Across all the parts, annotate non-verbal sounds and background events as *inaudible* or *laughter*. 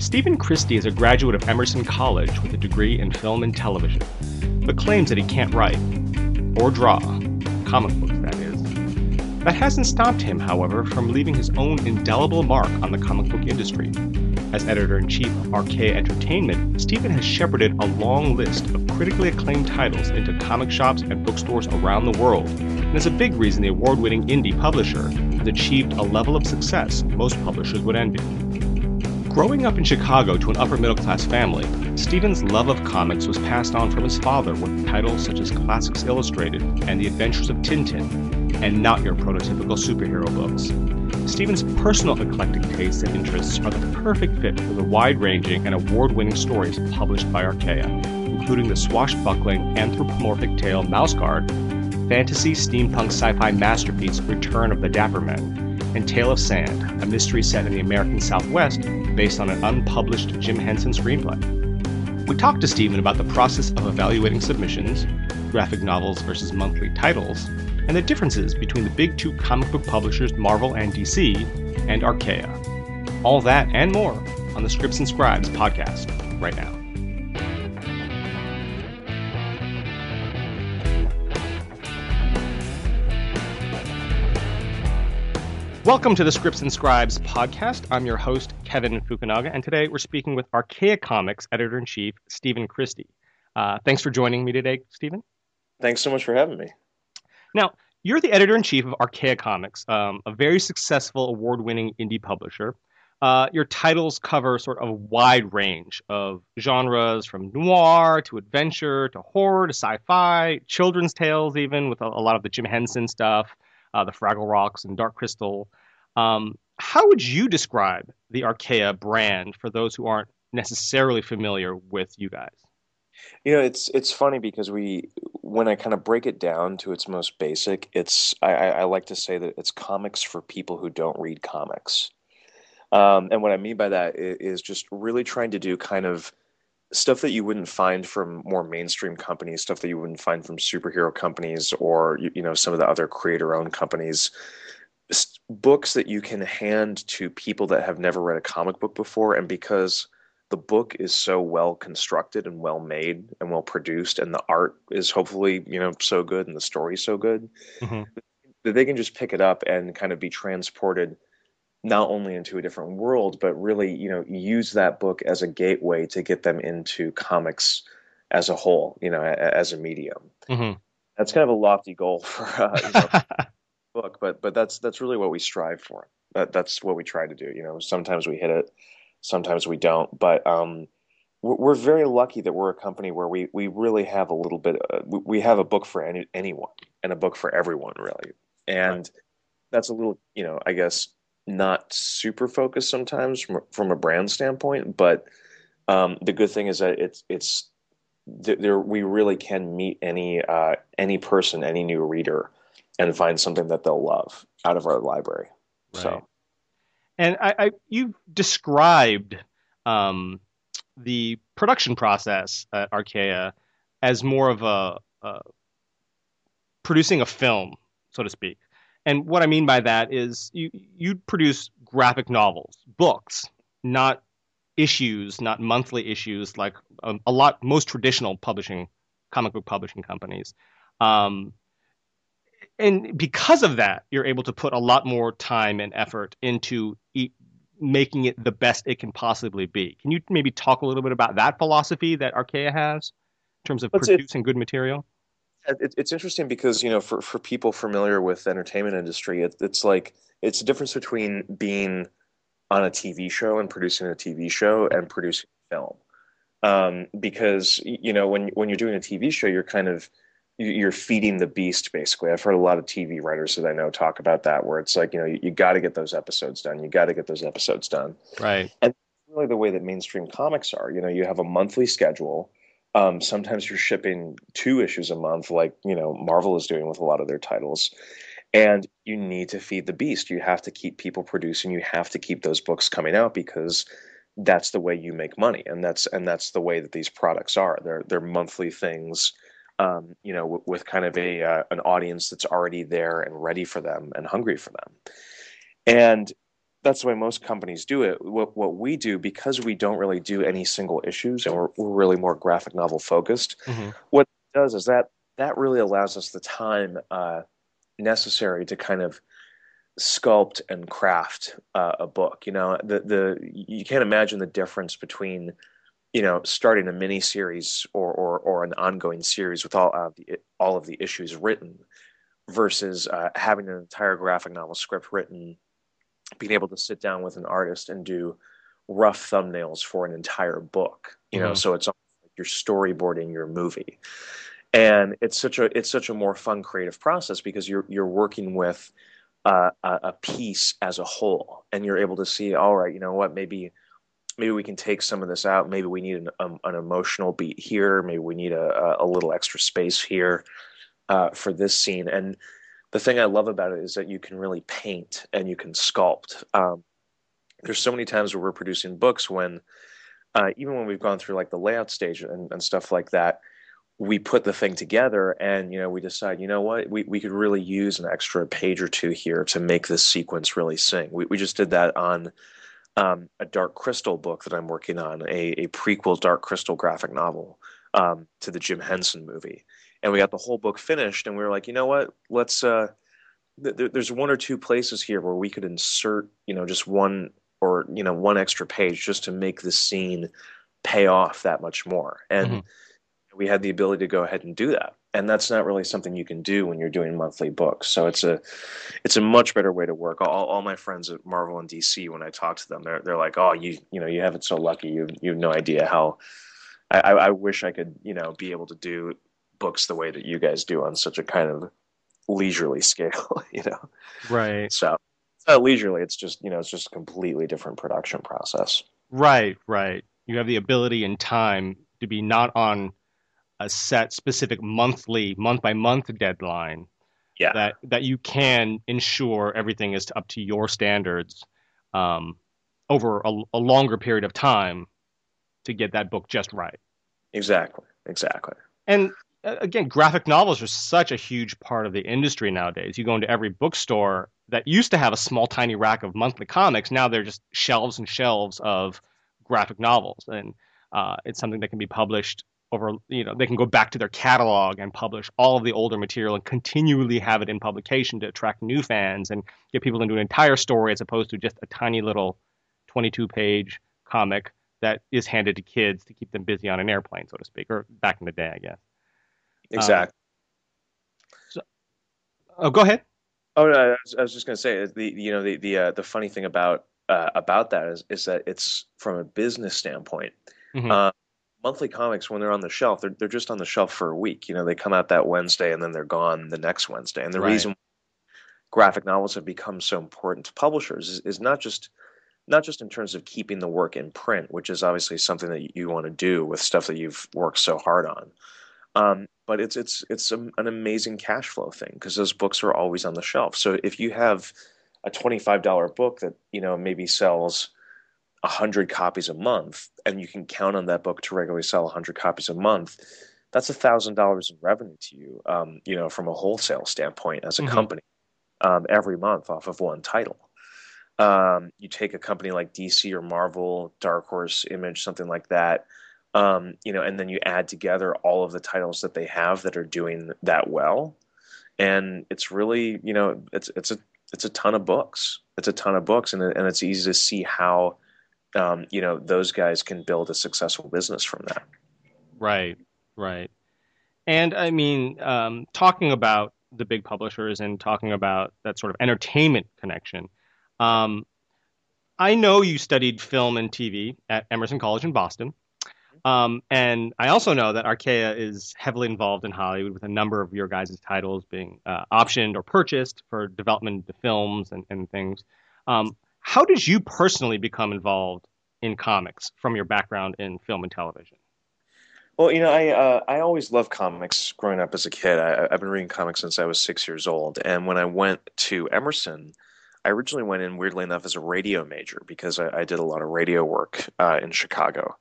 Stephen Christy is a graduate of Emerson College with a degree in film and television, but claims that he can't write or draw, comic books that is. That hasn't stopped him, however, from leaving his own indelible mark on the comic book industry. As editor in chief of Archaia Entertainment, Stephen has shepherded a long list of critically acclaimed titles into comic shops and bookstores around the world, and is a big reason the award winning indie publisher has achieved a level of success most publishers would envy. Growing up in Chicago to an upper middle class family, Stephen's love of comics was passed on from his father with titles such as Classics Illustrated and The Adventures of Tintin, and not your prototypical superhero books. Stephen's personal eclectic tastes and interests are the perfect fit for the wide ranging and award winning stories published by Archaia, including the swashbuckling anthropomorphic tale Mouse Guard, fantasy steampunk sci fi masterpiece Return of the Dapper Men, and Tale of Sand, a mystery set in the American Southwest based on an unpublished Jim Henson screenplay. We talked to Stephen about the process of evaluating submissions, graphic novels versus monthly titles, and the differences between the big two comic book publishers Marvel and DC and Archaia. All that and more on the Scripts and Scribes podcast right now. Welcome to the Scripts and Scribes podcast. I'm your host, Kevin Fukunaga, and today we're speaking with Archaia Comics editor in chief, Stephen Christy. Uh, thanks for joining me today, Stephen. Thanks so much for having me. Now, you're the editor in chief of Archaia Comics, um, a very successful award winning indie publisher. Uh, your titles cover sort of a wide range of genres from noir to adventure to horror to sci fi, children's tales, even with a, a lot of the Jim Henson stuff uh, the Fraggle Rocks and Dark Crystal. Um, how would you describe the Archaia brand for those who aren't necessarily familiar with you guys? You know, it's it's funny because we, when I kind of break it down to its most basic, it's I, I like to say that it's comics for people who don't read comics. Um, and what I mean by that is just really trying to do kind of stuff that you wouldn't find from more mainstream companies, stuff that you wouldn't find from superhero companies or you, you know some of the other creator-owned companies. Books that you can hand to people that have never read a comic book before, and because the book is so well constructed and well made and well produced, and the art is hopefully you know so good and the story so good mm-hmm. that they can just pick it up and kind of be transported not only into a different world, but really, you know, use that book as a gateway to get them into comics as a whole, you know, as a medium. Mm-hmm. That's kind of a lofty goal *laughs* for uh, you know, *laughs* book, but but that's that's really what we strive for. That that's what we try to do. You know, sometimes we hit it, sometimes we don't, but um, we're, we're very lucky that we're a company where we we really have a little bit. Uh, we have a book for any, anyone and a book for everyone, really, and right. that's a little, you know, I guess not super focused sometimes from from a brand standpoint, but um, the good thing is that it's it's there we really can meet any uh, any person, any new reader, and find something that they'll love out of our library. Right. So, and I, I you've described um, the production process at Archaia as more of a, a producing a film, so to speak. And what I mean by that is you you produce graphic novels, books, not issues, not monthly issues like a, a lot most traditional publishing comic book publishing companies. Um, and because of that, you're able to put a lot more time and effort into e- making it the best it can possibly be. Can you maybe talk a little bit about that philosophy that Archaia has in terms of producing good material? It, it's interesting because you know for, for people familiar with the entertainment industry it, it's like it's a difference between being on a tv show and producing a tv show and producing a film. Um, because you know when when you're doing a tv show you're kind of you're feeding the beast basically. I've heard a lot of tv writers that i know talk about that where it's like you know you, you got to get those episodes done. You got to get those episodes done. Right. And really the way that mainstream comics are. You know you have a monthly schedule um, sometimes you're shipping two issues a month, like you know Marvel is doing with a lot of their titles, and you need to feed the beast. You have to keep people producing. You have to keep those books coming out because that's the way you make money, and that's and that's the way that these products are. They're they're monthly things, um, you know, w- with kind of a uh, an audience that's already there and ready for them and hungry for them, and that's the way most companies do it. What what we do because we don't really do any single issues and we're, we're really more graphic novel focused. Mm-hmm. What it does is that that really allows us the time uh, necessary to kind of sculpt and craft uh, a book. You know, the the you can't imagine the difference between you know starting a mini series or, or or an ongoing series with all of the all of the issues written versus uh, having an entire graphic novel script written being able to sit down with an artist and do rough thumbnails for an entire book you know mm-hmm. so it's like you're storyboarding your movie. And it's such a it's such a more fun creative process because you're you're working with uh, a, a piece as a whole and you're able to see all right you know what maybe maybe we can take some of this out. Maybe we need an, um, an emotional beat here. Maybe we need a, a little extra space here uh, for this scene. And the thing I love about it is that you can really paint and you can sculpt. Um, there's so many times where we're producing books when, uh, even when we've gone through like the layout stage and, and stuff like that, we put the thing together and you know we decide you know what? We, we could really use an extra page or two here to make this sequence really sing. We, we just did that on um, a dark crystal book that i'm working on a, a prequel dark crystal graphic novel um, to the jim henson movie and we got the whole book finished and we were like you know what? Let's uh th- there's one or two places here where we could insert you know just one or you know one extra page just to make the scene pay off that much more. And mm-hmm. we had the ability to go ahead and do that. And that's not really something you can do when you're doing monthly books. So it's a it's a much better way to work. All, all my friends at marvel and dc when i talk to them they're, they're like oh you you know you have it so lucky. You you have no idea how I, I wish I could, you know, be able to do books the way that you guys do on such a kind of leisurely *laughs* scale, you know. Right. So it's not leisurely, it's just, you know, it's just a completely different production process. Right, right. You have the ability and time to be not on a set specific monthly, month by month deadline. Yeah. That that you can ensure everything is up to your standards um, over a, a longer period of time to get that book just right. Exactly. Exactly. And again, graphic novels are such a huge part of the industry nowadays. You go into every bookstore that used to have a small, tiny rack of monthly comics. Now they're just shelves and shelves of graphic novels, and uh, it's something that can be published over. You know, they can go back to their catalog and publish all of the older material and continually have it in publication to attract new fans and get people into an entire story as opposed to just a tiny little 22-page comic that is handed to kids to keep them busy on an airplane, so to speak, or back in the day, I guess. Exactly. Um, so, oh, go ahead. Oh no, I was, I was just going to say the you know the the uh, the funny thing about uh, about that is is that it's from a business standpoint. Mm-hmm. Uh, monthly comics when they're on the shelf, they're they're just on the shelf for a week. You know, they come out that Wednesday and then they're gone the next Wednesday. And the right. reason graphic novels have become so important to publishers is, is not just not just in terms of keeping the work in print, which is obviously something that you want to do with stuff that you've worked so hard on, um, but it's it's it's an amazing cash flow thing because those books are always on the shelf. So if you have a twenty-five dollar book that you know maybe sells hundred copies a month, and you can count on that book to regularly sell hundred copies a month, that's a thousand dollars in revenue to you. Um, you know, from a wholesale standpoint as a mm-hmm. company, um, every month off of one title. Um, you take a company like DC or Marvel, Dark Horse, Image, something like that um, you know, and then you add together all of the titles that they have that are doing that well, and it's really, you know, it's it's a it's a ton of books. It's a ton of books, and and it's easy to see how, um, you know, those guys can build a successful business from that. Right, right, and I mean, um, talking about the big publishers and talking about that sort of entertainment connection. Um, I know you studied film and TV at Emerson College in Boston. Um, and I also know that Archaia is heavily involved in Hollywood with a number of your guys' titles being uh, optioned or purchased for development to films and, and things. Um, how did you personally become involved in comics from your background in film and television? Well, you know, I uh, I always loved comics growing up as a kid. I, have been reading comics since I was six years old, and when I went to Emerson, I originally went in weirdly enough as a radio major because I, I did a lot of radio work uh, in Chicago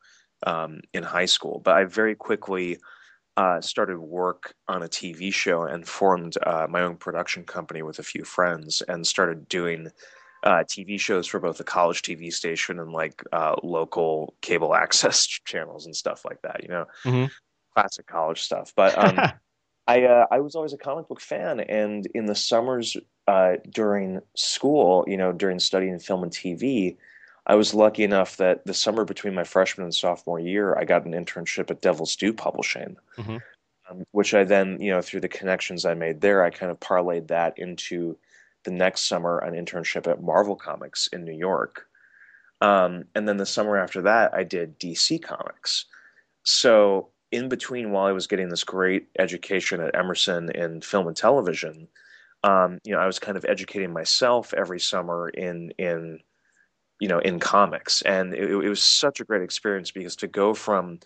um, in high school, but I very quickly uh, started work on a TV show and formed uh, my own production company with a few friends and started doing uh, TV shows for both the college TV station and like uh, local cable *laughs* access channels and stuff like that. You know, mm-hmm. classic college stuff. But um, *laughs* I uh, I was always a comic book fan, and in the summers uh, during school, you know, during studying film and TV, I was lucky enough that the summer between my freshman and sophomore year, I got an internship at Devil's Due Publishing. Mm-hmm. Um, which I then, you know, through the connections I made there, I kind of parlayed that into the next summer an internship at Marvel Comics in New York. Um, and then the summer after that, I did DC Comics. So in between, while I was getting this great education at Emerson in film and television, um, you know, I was kind of educating myself every summer in in you know in comics, and it, it was such a great experience because to go from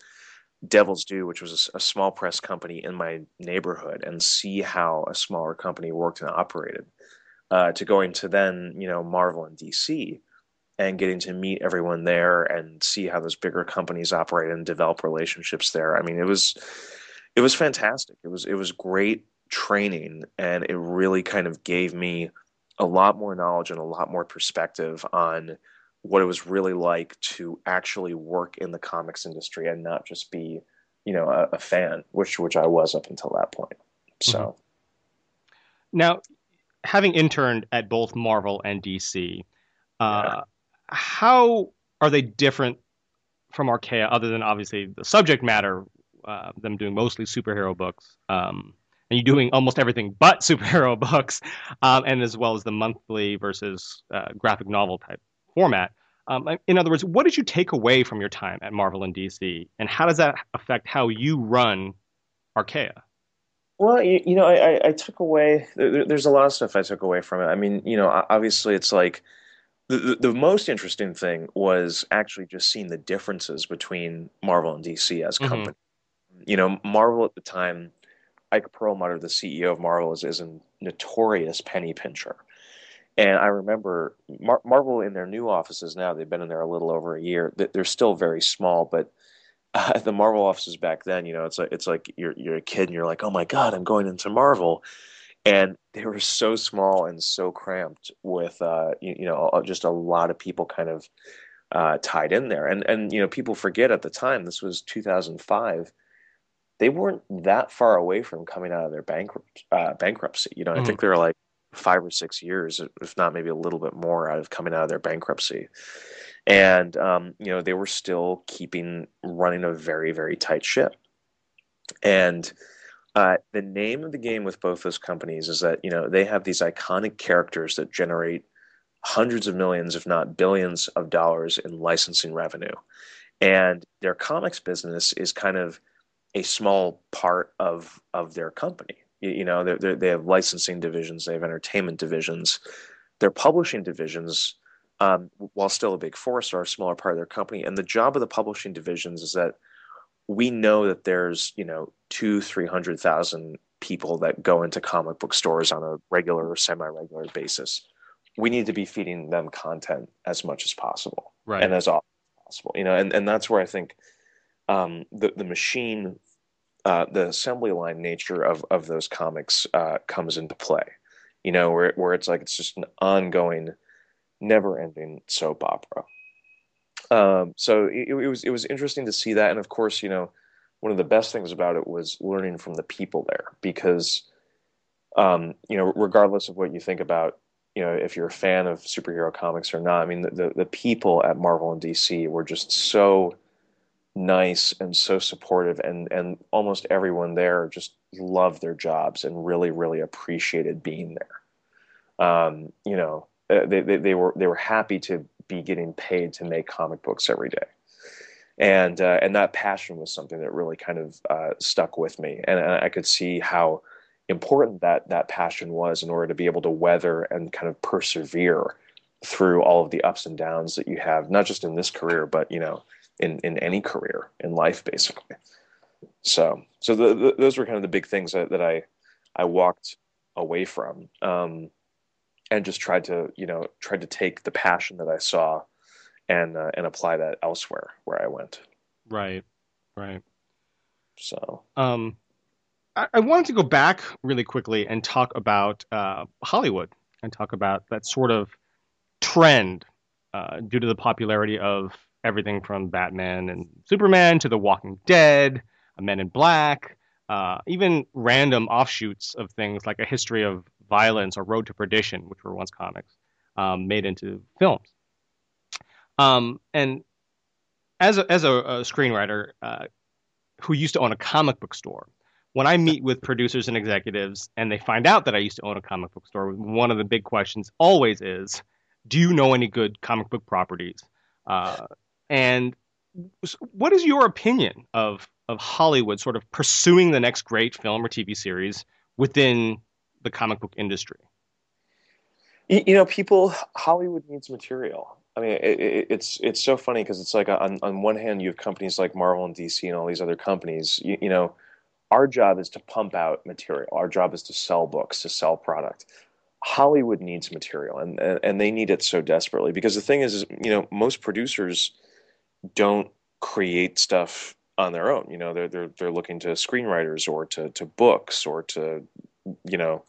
Devil's Due, which was a, a, small press company in my neighborhood, and see how a smaller company worked and operated, uh, to going to then you know Marvel and DC, and getting to meet everyone there and see how those bigger companies operate and develop relationships there. I mean, it was it was fantastic. It was it was great training, and it really kind of gave me a lot more knowledge and a lot more perspective on what it was really like to actually work in the comics industry and not just be, you know, a, a fan, which which I was up until that point. So. Mm-hmm. Now, having interned at both Marvel and DC, uh, yeah. how are they different from Archaia, other than obviously the subject matter, uh, them doing mostly superhero books, um, and you doing almost everything but *laughs* superhero books, um, and as well as the monthly versus uh, graphic novel type format. Um, in other words, what did you take away from your time at Marvel and DC, and how does that affect how you run Archaia? Well, you, you know, I, I, took away. There's a lot of stuff I took away from it. I mean, you know, obviously, it's like the, the most interesting thing was actually just seeing the differences between Marvel and DC as companies. Mm-hmm. You know, Marvel at the time, Ike Perlmutter, the CEO of Marvel, is, is a notorious penny pincher. And I remember Mar- Marvel in their new offices now, they've been in there a little over a year. They're still very small, but uh, *laughs* the Marvel offices back then, you know, it's like it's like you're you're a kid and you're like, oh my god, I'm going into Marvel, and they were so small and so cramped with uh, you, you know just a lot of people kind of uh, tied in there, and and you know people forget at the time this was 2005. They weren't that far away from coming out of their bankrupt, uh, bankruptcy. You know. I think they were like five or six years, if not maybe a little bit more, out of coming out of their bankruptcy. And um, you know they were still keeping running a very very tight ship. And uh, the name of the game with both those companies is that you know they have these iconic characters that generate hundreds of millions if not billions of dollars in licensing revenue. And their comics business is kind of a small part of of their company you, know they're, they're, they have licensing divisions they have entertainment divisions their publishing divisions um, while still a big force, are a smaller part of their company. And the job of the publishing divisions is that we know that there's you know two, three hundred thousand people that go into comic book stores on a regular or semi-regular basis. We need to be feeding them content as much as possible, right. and as often as possible. You know, and, and that's where I think um, the the machine, uh, the assembly line nature of of those comics uh, comes into play. You know, where where it's like it's just an ongoing never ending soap opera. Um, so it, it, was it was interesting to see that, and of course, you know, one of the best things about it was learning from the people there because, um, you know, regardless of what you think about, you know, if you're a fan of superhero comics or not, I mean, the the, the people at Marvel and DC were just so nice and so supportive and and almost everyone there just loved their jobs and really really appreciated being there. Um, you know uh, they, they, they, were they were happy to be getting paid to make comic books every day. And uh, and that passion was something that really kind of uh, stuck with me. And, and, I could see how important that that passion was in order to be able to weather and kind of persevere through all of the ups and downs that you have not just in this career but you know in in any career in life basically so so the, the, those were kind of the big things that, that I I walked away from um, and just tried to you know tried to take the passion that I saw and uh, and apply that elsewhere where I went. Right, right. So, um, I, I wanted to go back really quickly and talk about uh, Hollywood and talk about that sort of trend uh, due to the popularity of everything from Batman and Superman to The Walking Dead, Men in Black, uh, even random offshoots of things like A History of Violence or Road to Perdition, which were once comics, um, made into films. Um, and as a, as a, a screenwriter uh, who used to own a comic book store, when I meet with producers and executives and they find out that I used to own a comic book store, one of the big questions always is, do you know any good comic book properties? Uh, and what is your opinion of of Hollywood sort of pursuing the next great film or TV series within the comic book industry? You know, people Hollywood needs material. I mean, it, it, it's it's so funny because it's like on on one hand you have companies like Marvel and DC and all these other companies. You, you know, our job is to pump out material. Our job is to sell books, to sell product. Hollywood needs material, and and they need it so desperately because the thing is, is you know, most producers don't create stuff on their own. You know, they're they're they're looking to screenwriters or to to books or to you know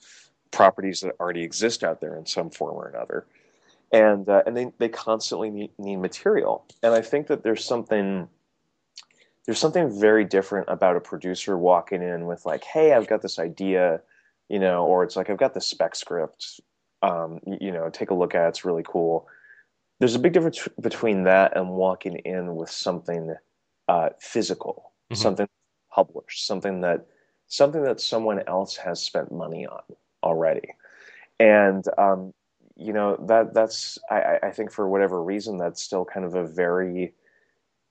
properties that already exist out there in some form or another and uh, and they they constantly need, need material. And I think that there's something there's something very different about a producer walking in with like, hey, I've got this idea, you know, or it's like I've got the spec script, um, you, you know, take a look at it, it's really cool. There's a big difference between that and walking in with something uh, physical, mm-hmm. something published, something that something that someone else has spent money on already. And um, you know that that's I, I think for whatever reason that's still kind of a very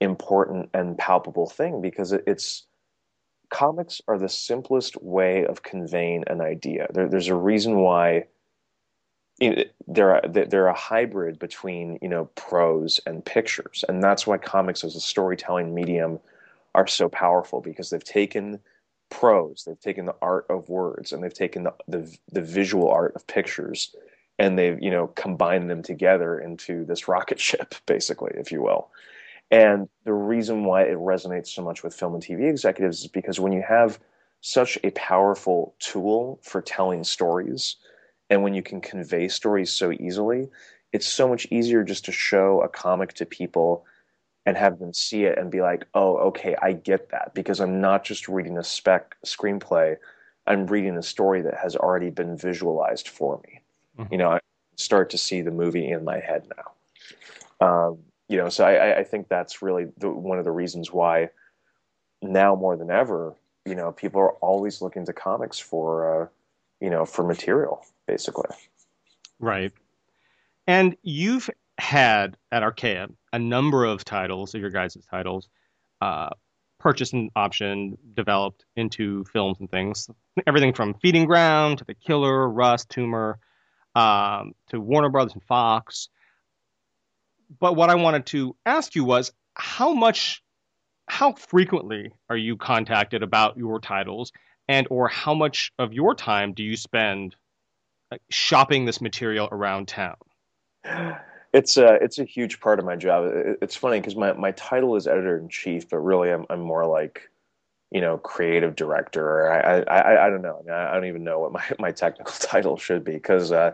important and palpable thing because it, it's comics are the simplest way of conveying an idea. There, there's a reason why you know, they're a, they're a hybrid between you know prose and pictures, and that's why comics as a storytelling medium are so powerful because they've taken prose, they've taken the art of words, and they've taken the, the, the visual art of pictures and they've you know combined them together into this rocket *laughs* ship basically if you will. And the reason why it resonates so much with film and tv executives is because when you have such a powerful tool for telling stories and when you can convey stories so easily it's so much easier just to show a comic to people and have them see it and be like oh okay i get that because i'm not just reading a spec screenplay i'm reading a story that has already been visualized for me Mm-hmm. You know, I start to see the movie in my head now. Um, you know, so I, I think that's really the, one of the reasons why now more than ever, you know, people are always looking to comics for, uh, you know, for material, basically. Right. And you've had at Archaia a number of titles, of your guys' titles, uh, purchased and option developed into films and things. Everything from Feeding Ground to The Killer, Rust, Tumor, um, to Warner Brothers and Fox. But what I wanted to ask you was how much, how frequently are you contacted about your titles, and or how much of your time do you spend shopping this material around town? It's a it's a huge part of my job. It's funny because my, my title is editor in chief, but really I'm I'm more like you know, creative director. I, I, I don't know. I, mean, I don't even know what my, *laughs* my technical *laughs* title should be because uh,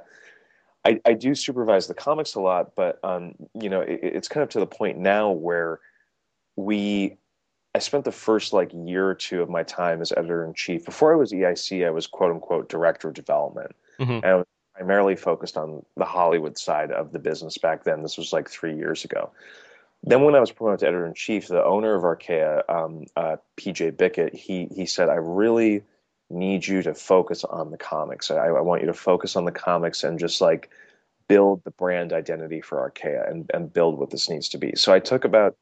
I, I do supervise the comics a lot, but um, you know, it, it's kind of to the point now where we. I spent the first like year or two of my time as editor in chief. Before I was EIC, I was quote unquote director of development, mm-hmm. and I was primarily focused on the Hollywood side of the business back then. This was like three years ago then when I was promoted to editor in chief, the owner of Archaia, um, uh, PJ Bickett, he he said, "I really need you to focus on the comics. I, I, want you to focus on the comics and just like build the brand identity for Archaia and and build what this needs to be." So I took about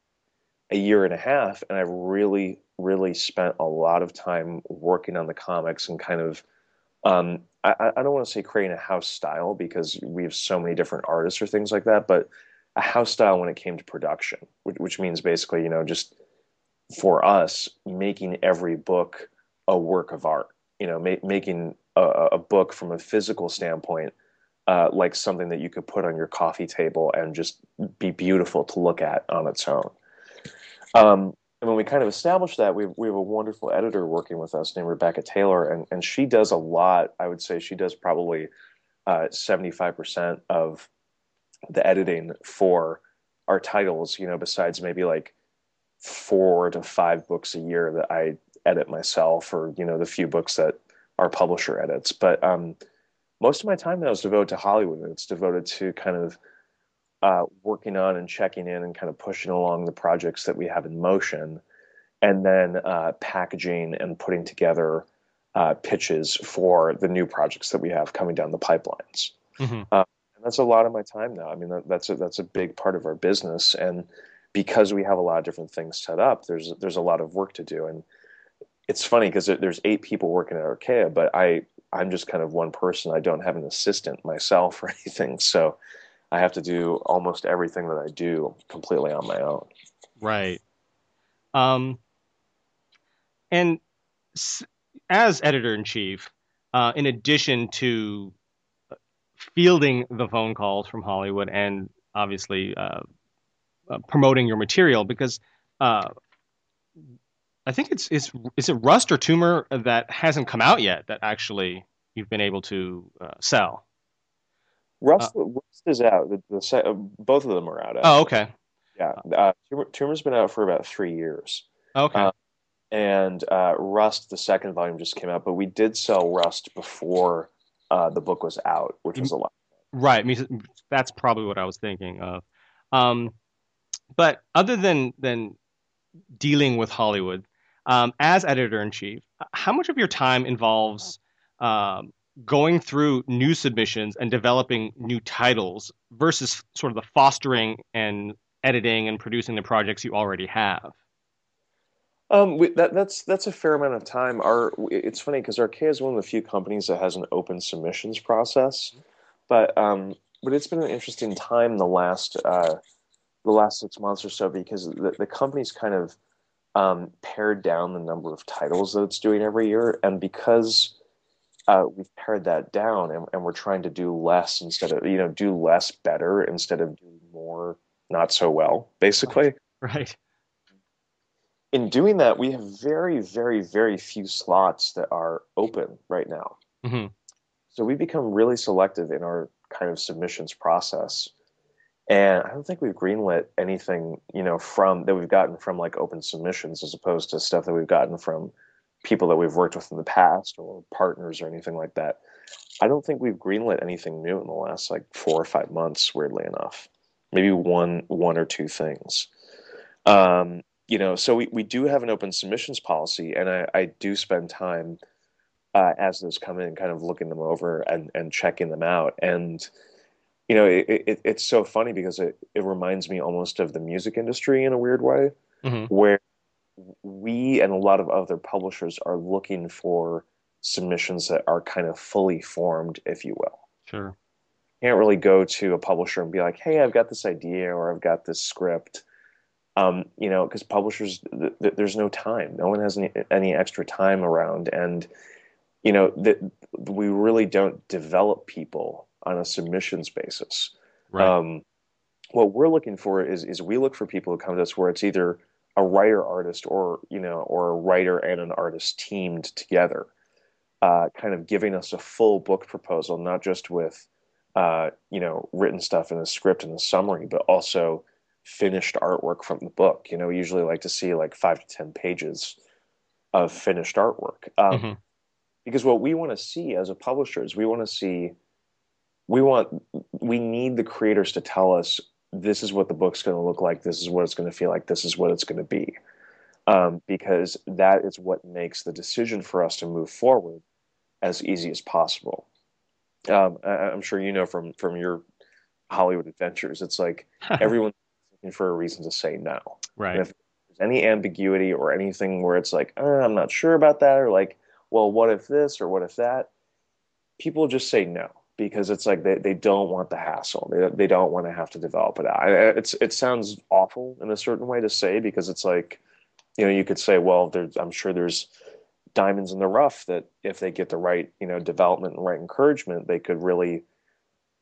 a year and a half, and I've really really spent a lot of time working on the comics and kind of. Um, I, I don't want to say creating a house style because we have so many different artists or things like that, but a house style when it came to production, which, which means basically, you know, just for us making every book a work of art. You know, ma- making a, a, book from a physical standpoint uh, like something that you could put on your coffee table and just be beautiful to look at on its own. Um, and when we kind of established that, we we have a wonderful editor working with us named Rebecca Taylor, and, and she does a lot. I would say she does probably uh, 75% of the editing for our titles. You know, besides maybe like four to five books a year that I edit myself, or you know, the few books that our publisher edits. But um, most of my time now is devoted to Hollywood, and it's devoted to kind of uh, working on and checking in and kind of pushing along the projects that we have in motion, and then uh, packaging and putting together uh, pitches for the new projects that we have coming down the pipelines. Mm-hmm. Uh, and that's a lot of my time now. I mean, that, that's a, that's a big part of our business, and because we have a lot of different things set up, there's there's a lot of work to do. And it's funny because there's eight people working at Archaia, but I I'm just kind of one person. I don't have an assistant myself *laughs* or anything, so I have to do almost everything that I do completely on my own. Right. Um, and as editor in chief, uh, in addition to fielding the phone calls from Hollywood and obviously uh, uh, promoting your material, because uh, I think it's it's is it Rust or Tumor that hasn't come out yet that actually you've been able to uh, sell. Rust, uh, Rust is out. The, the, both of them are out. Actually. Oh, okay. Yeah, Tumor, Tumor's been out for about three years. Okay and uh, Rust, the second volume, just came out, but we did sell Rust before uh, the book was out, which was a lot. Right. That's probably what I was thinking of. Um, but other than than dealing with Hollywood, um, as editor in chief, how much of your time involves um, going through new submissions and developing new titles versus sort of the fostering and editing and producing the projects you already have? Um, we, that, that's that's a fair amount of time. Our it's funny because Archaia is one of the few companies that has an open submissions process, but um, but it's been an interesting time the last uh, the last six months or so because the, the company's kind of um, pared down the number of titles that it's doing every year, and because uh, we've pared that down and, and we're trying to do less instead of you know do less better instead of do more not so well, basically. *laughs* Right in doing that, we have very, very, very few slots that are open right now. Mm-hmm. So we become really selective in our kind of submissions process. And I don't think we've greenlit anything, you know, from that we've gotten from like open submissions as opposed to stuff that we've gotten from people that we've worked with in the past or partners or anything like that. I don't think we've greenlit anything new in the last like four or five months, weirdly enough. Maybe one one or two things. Um, you know, so we, we do have an open submissions policy, and I, I do spend time uh, as those come in, kind of looking them over and, and checking them out. And, you know, it, it, it's so funny because it, it reminds me almost of the music industry in a weird way, mm-hmm. where we and a lot of other publishers are looking for submissions that are kind of fully formed, if you will. Sure. You can't really go to a publisher and be like, hey, I've got this idea or I've got this script um, you know, because publishers, th- th- there's no time. No one has any, any extra time around, and you know that we really don't develop people on a submissions basis. Right. Um, what we're looking for is is we look for people who come to us where it's either a writer artist or you know or a writer and an artist teamed together, uh, kind of giving us a full book proposal, not just with uh, you know written stuff and a script and a summary, but also finished artwork from the book. You know, we usually like to see like five to 10 pages of finished artwork. Um, mm-hmm. Because what we want to see as a publisher is we want to see, we want, we need the creators to tell us this is what the book's going to look like, this is what it's going to feel like, this is what it's going to be. Um, because that is what makes the decision for us to move forward as easy as possible. Um, I, am sure you know from from your Hollywood adventures, it's like *laughs* everyone looking for a reason to say no. Right. And if there's any ambiguity or anything where it's like, uh, I'm not sure about that, or like, well, what if this or what if that? People just say no because it's like they, they don't want the hassle. They, they don't want to have to develop it out. It's, it sounds awful in a certain way to say because it's like, you know, you could say, well, there's, I'm sure there's diamonds in the rough that if they get the right, you know, development and right encouragement, they could really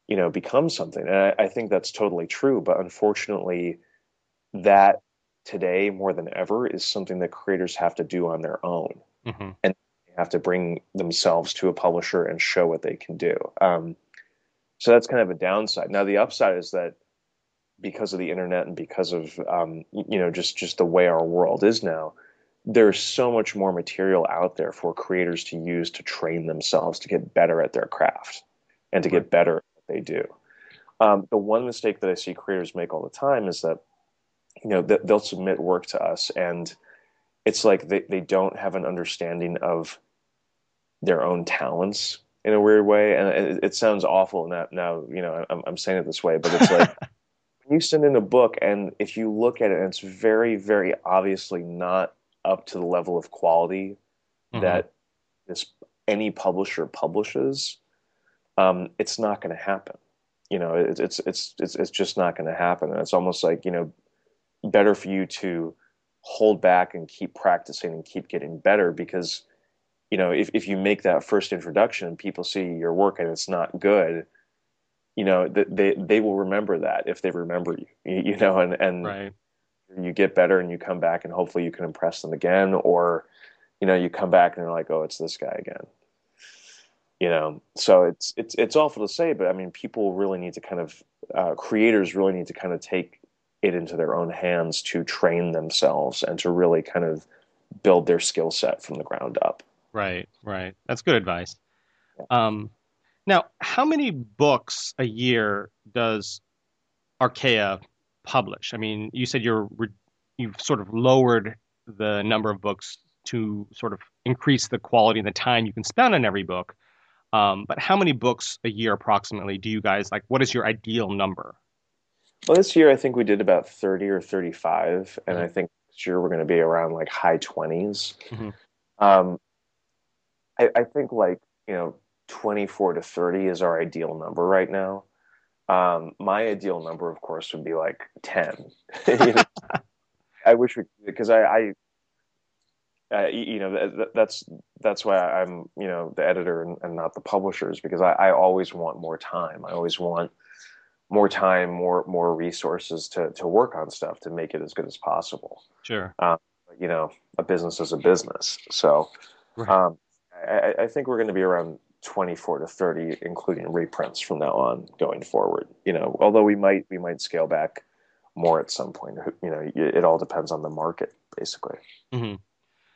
you know become something and I, I, think that's totally true but unfortunately that today more than ever is something that creators have to do on their own mm-hmm. and have to bring themselves to a publisher and show what they can do um, So that's kind of a downside. Now the upside is that because of the internet and because of um, you know just just the way our world is now, there's so much more material out there for creators to use to train themselves to get better at their craft and to get better at what they do. Um, the one mistake that I see creators make all the time is that you know they'll submit work to us and it's like they, they don't have an understanding of their own talents in a weird way. And it, it sounds awful now now you know I'm, I'm saying it this way but it's like *laughs* you send in a book and if you look at it and it's very very obviously not up to the level of quality mm-hmm. that this any publisher publishes um, it's not going to happen. You know it, it's it's it's it's just not going to happen. And it's almost like you know better for you to hold back and keep practicing and keep getting better because you know if, if you make that first introduction and people see your work and it's not good you know they they will remember that if they remember you you know and and right. you get better and you come back and hopefully you can impress them again or you know you come back and they're like oh it's this guy again you know so it's it's it's awful to say but i mean people really need to kind of uh, creators really need to kind of take it into their own hands to train themselves and to really kind of build their skill set from the ground up right right that's good advice um now, how many books a year does Archaia publish? I mean, you said you're you've sort of lowered the number of books to sort of increase the quality and the time you can spend on every book. Um, but how many books a year approximately do you guys like? What is your ideal number? Well, this year I think we did about 30 or 35, and mm-hmm. I think next year we're going to be around like high 20s. Mm-hmm. Um, I, I think like, you know, 24 to 30 is our ideal number right now. Um, my ideal number, of course, would be like 10. *laughs* I wish we, because I, I uh, you know, that, that's that's why I'm, you know, the editor and, and not the publishers because I, I, always want more time. I always want more time, more more resources to to work on stuff to make it as good as possible. Sure. Um, you know, a business is a business, so right. um, I, I, think we're going to be around 24 to 30 including reprints from now on going forward you know although we might we might scale back more at some point you know it, all depends on the market basically mm-hmm.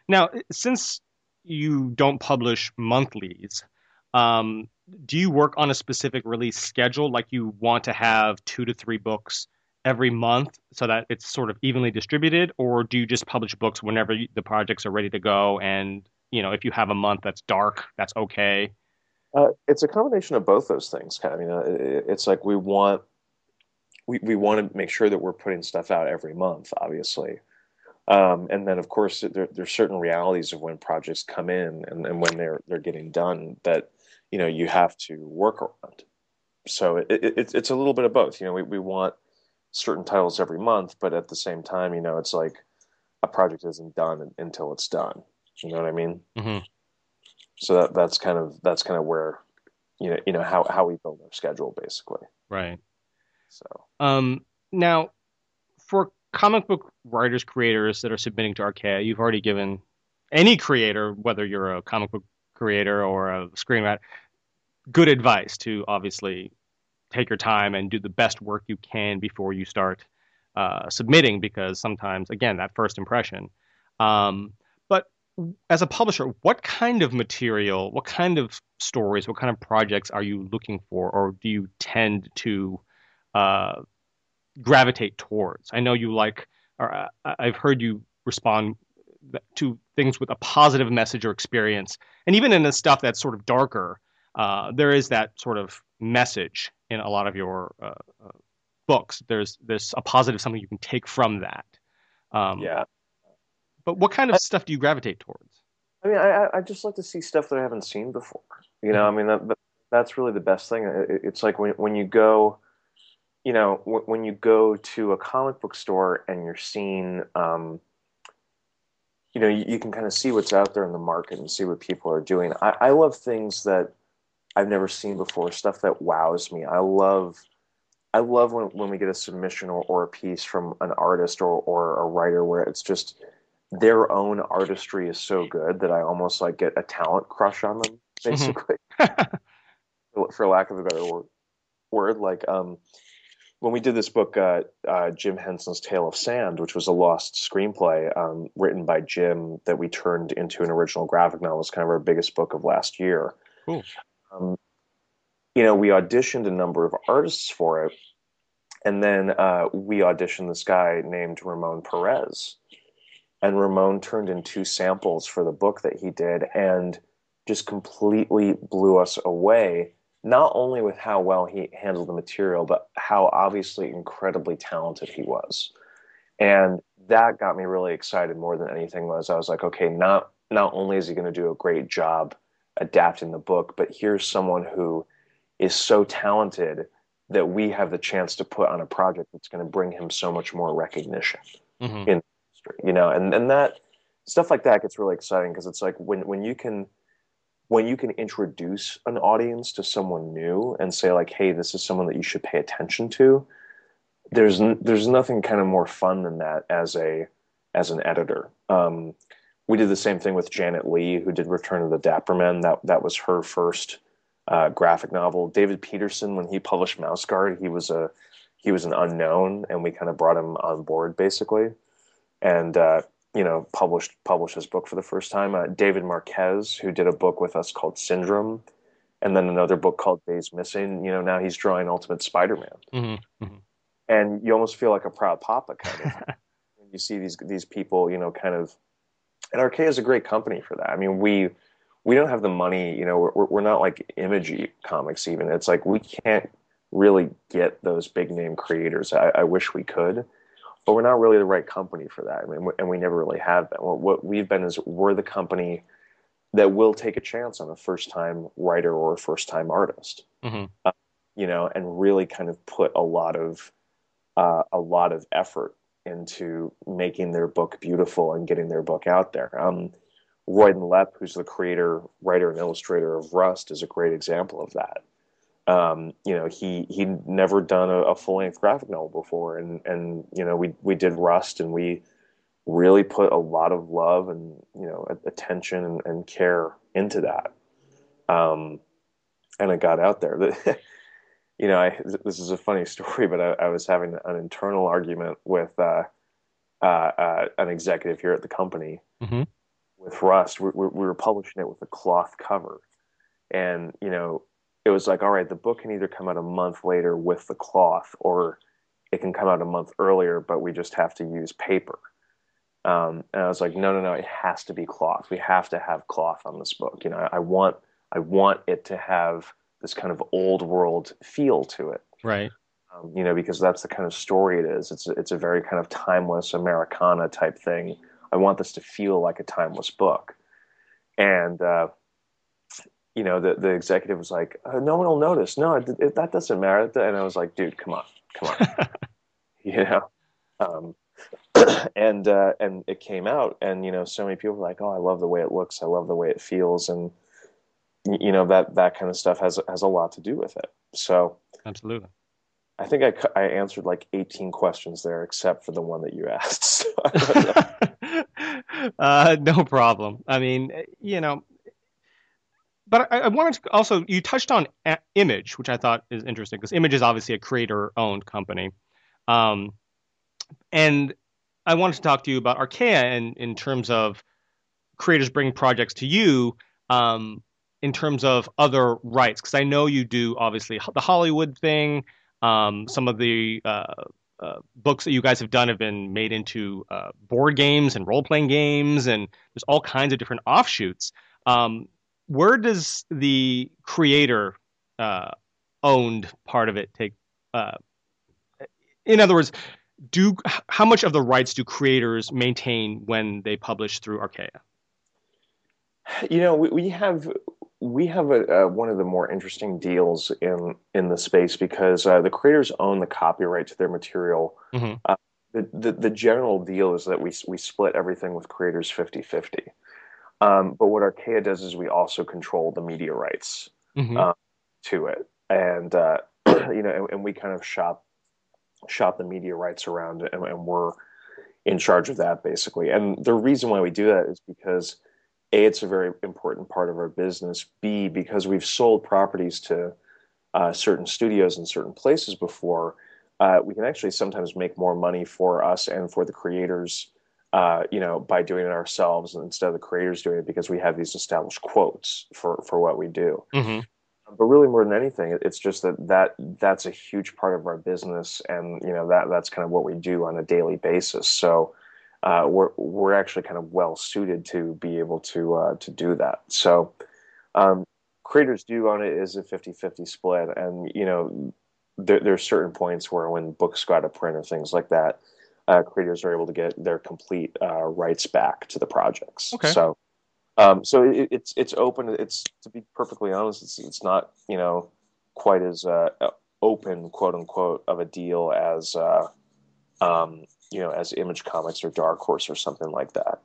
now since you don't publish monthlies um, do you work on a specific release schedule like you want to have two to three books every month so that it's sort of evenly distributed or do you just publish books whenever the projects are ready to go and you know if you have a month that's dark that's okay uh, it's a combination of both those things. Of, you know, it's like we want we, we want to make sure that we're putting stuff out every month, obviously. Um, and then, of course, there, there's certain realities of when projects come in and, and when they're they're getting done that you know you have to work around. So it, it, it's a little bit of both. You know, we, we want certain titles every month, but at the same time, you know, it's like a project isn't done until it's done. You know what I mean? Mm-hmm. So that that's kind of that's kind of where you know you know how how we build our schedule basically. Right. So. Um now for comic book writers creators that are submitting to archaia you've already given any creator whether you're a comic book creator or a screenwriter good advice to obviously take your time and do the best work you can before you start uh, submitting because sometimes again that first impression. Um, as a publisher, what kind of material, what kind of stories, what kind of projects are you looking for, or do you tend to uh, gravitate towards? I know you like, or uh, I've heard you respond to things with a positive message or experience, and even in the stuff that's sort of darker, uh, there is that sort of message in a lot of your uh, uh, books. There's there's a positive something you can take from that. Um, yeah. But what kind of I, stuff do you gravitate towards? I mean, I I just like to see stuff that I haven't seen before. You know, mm-hmm. I mean that, that's really the best thing. It's like when when you go, you know, when you go to a comic book store and you're seeing, um, you know, you, you can kind of see what's out there in the market and see what people are doing. I, I love things that I've never seen before, stuff that wows me. I love I love when, when we get a submission or, or a piece from an artist or, or a writer where it's just their own artistry is so good that I almost like get a talent crush on them, *laughs* mm-hmm. basically, mm-hmm. for lack of a better word. word. Like um, when we did this book, uh, uh, Jim Henson's Tale of Sand, which was a lost screenplay um, written by Jim that we turned into an original graphic novel, it's kind of our biggest book of last year. Cool. Um, you know, we auditioned a number of artists for it, and then uh, we auditioned this guy named Ramon Perez, and Ramon turned in two samples for the book that he did, and just completely blew us away not only with how well he handled the material, but how obviously incredibly talented he was. And that got me really excited more than anything was I was like, okay, not not only is he going to do a great job adapting the book, but here's someone who is so talented that we have the chance to put on a project that's going to bring him so much more recognition mm-hmm. in industry, you know, and and that stuff like that gets really exciting because it's like when when you can when you can introduce an audience to someone new and say like hey this is someone that you should pay attention to there's there's nothing kind of more fun than that as a as an editor. Um, we did the same thing with janet Lee who did return of the dapper men that that was her first uh, graphic novel. David Petersen when he published mouse guard he was a he was an unknown and we kind of brought him on board basically and uh, you know, published published his book for the first time. Uh, David Marquez, who did a book with us called Syndrome, and then another book called Days Missing. You know, now he's drawing Ultimate Spider-Man, mm-hmm. mm-hmm. and you almost feel like a proud papa kind of *laughs* when you see these these people. You know, kind of. And Archaia is a great company for that. I mean, we we don't have the money. You know, we're we're not like Image Comics even. It's like we can't really get those big name creators. I, I wish we could but we're not really the right company for that. I mean, and we never really have been. What we've been is we're the company that will take a chance on a first time writer or a first time artist, mm-hmm. uh, you know, and really kind of put a lot of uh, a lot of effort into making their book beautiful and getting their book out there. Um, Royden Lepp, who's the creator, writer, and illustrator of Rust, is a great example of that. Um, you know, he he'd never done a, a full length graphic novel before, and and you know, we we did Rust, and we really put a lot of love and you know attention and, and care into that. Um, and it got out there. *laughs* you know, I, this is a funny *laughs* story, but I, I was having an internal argument with uh, uh, uh, an executive here at the company mm-hmm. with Rust. We, we, we were publishing it with a cloth cover, and you know, it was like, all right, the book can either come out a month later with the cloth, or it can come out a month earlier, but we just have to use paper. Um, and I was like, no, no, no, it has to be cloth. We have to have cloth on this book. You know, I, want, I want it to have this kind of old world feel to it. Right. Um, you know, because that's the kind of story it is. It's a, it's a very kind of timeless Americana type thing. I want this to feel like a timeless book. And uh, you know, the, the executive was like, uh, no one will notice. No, it, it, that doesn't matter. And I was like, dude, come on, come on. *laughs* you know? Um, *clears throat* and, uh, and it came out and, you know, so many people were like, oh, I love the way it looks. I love the way it feels. And, you know, that, that kind of stuff has, has a lot to do with it. So absolutely. I think I, I answered like 18 questions there, except for the one that you *laughs* asked. *laughs* uh, no problem. I mean, you know, but I, I, wanted to also you touched on Image, which I thought is interesting because Image is obviously a creator-owned company, um, and I wanted to talk to you about Archaia in in terms of creators bringing projects to you. Um, in terms of other rights, because I know you do obviously the Hollywood thing. Um, some of the uh, uh, books that you guys have done have been made into uh, board games and role playing games, and there's all kinds of different offshoots. Um, where does the creator uh, owned part of it take? Uh, in other words, do how much of the rights do creators maintain when they publish through Archaia? You know, we, we have we have a, uh, one of the more interesting deals in in the space because uh, the creators own the copyright to their material. Mm-hmm. Uh, the, the, the general deal is that we we split everything with creators 50-50. Um, but what Archaia does is we also control the media rights mm-hmm. um, to it, and uh, *clears throat* you know, and, and, we kind of shop shop the media rights around, and, and, we're in charge of that basically. And the reason why we do that is because a, it's a very important part of our business. B, because we've sold properties to uh, certain studios in certain places before, uh, we can actually sometimes make more money for us and for the creators, uh, you know, by doing it ourselves instead of the creators doing it because we have these established quotes for for what we do. Mm-hmm. But really, more than anything, it's just that that that's a huge part of our business, and you know that that's kind of what we do on a daily basis. So. Uh, we're we're actually kind of well suited to be able to uh, to do that. So um, creators do on it is a 50-50 split and you know there, there, are certain points where when books go out of print or things like that uh, creators are able to get their complete uh, rights back to the projects. Okay. so um, so it, it's it's open. It's to be perfectly honest it's, it's not you know quite as uh, open quote unquote of a deal as uh, um, you know as image comics or dark horse or something like that.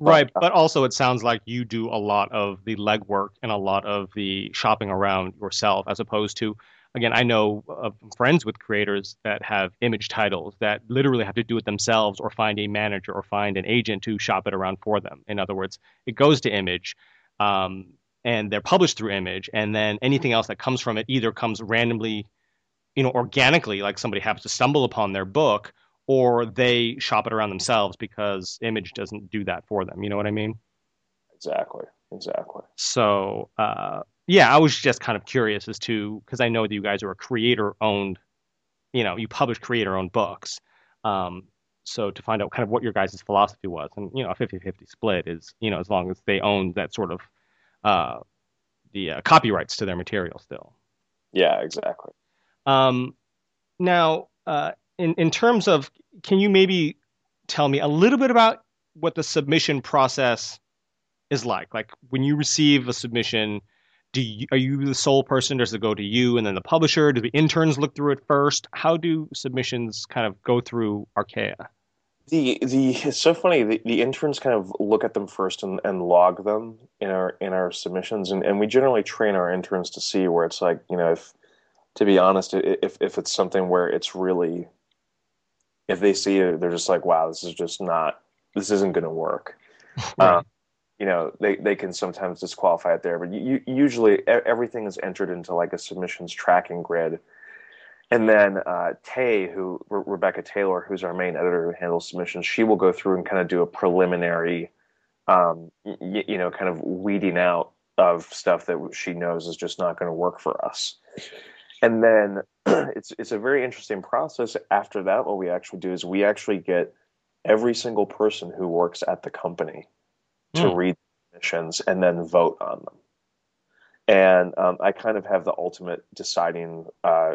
Right, but also it sounds like you do a lot of the legwork and a lot of the shopping around yourself, as opposed to, again, I know of friends with creators that have image titles that literally have to do it themselves or find a manager or find an agent to shop it around for them. In other words, it goes to Image, um, and they're published through Image, and then anything else that comes from it either comes randomly, you know, organically, like somebody happens to stumble upon their book or they shop it around themselves because image doesn't do that for them. You know what i mean? Exactly. Exactly. So uh, yeah i was just kind of curious as to because i know that you guys are a creator owned you know you publish creator owned books. Um, so to find out kind of what your guys' philosophy was and you know a 50-50 split is you know as long as they own that sort of uh, the uh, copyrights to their material still. Yeah exactly. Um, now uh, in in terms of can you maybe tell me a little bit about what the submission process is like? Like when you receive a submission do you, are you the sole person? Does it go to you and then the publisher? Do the interns look through it first? How do submissions kind of go through archaia the the it's so funny. The, the interns kind of look at them first and, and log them in our in our submissions. And, and we generally train our interns to see where it's like you know if to be honest if if it's something where it's really if they see it, they're just like, wow, this is just not, this isn't going to work. *laughs* Right. Um, you know, they, they can sometimes disqualify it there, but you, usually everything is entered into like a submissions tracking grid. And then uh, Tay, who Re- Rebecca Taylor, who's our main editor who handles submissions, she will go through and kind of do a preliminary, um, y- you know, kind of weeding out of stuff that she knows is just not going to work for us and then *clears throat* it's it's a very interesting process after that what we actually do is we actually get every single person who works at the company to mm. read missions and then vote on them. And um, i kind of have the ultimate deciding uh,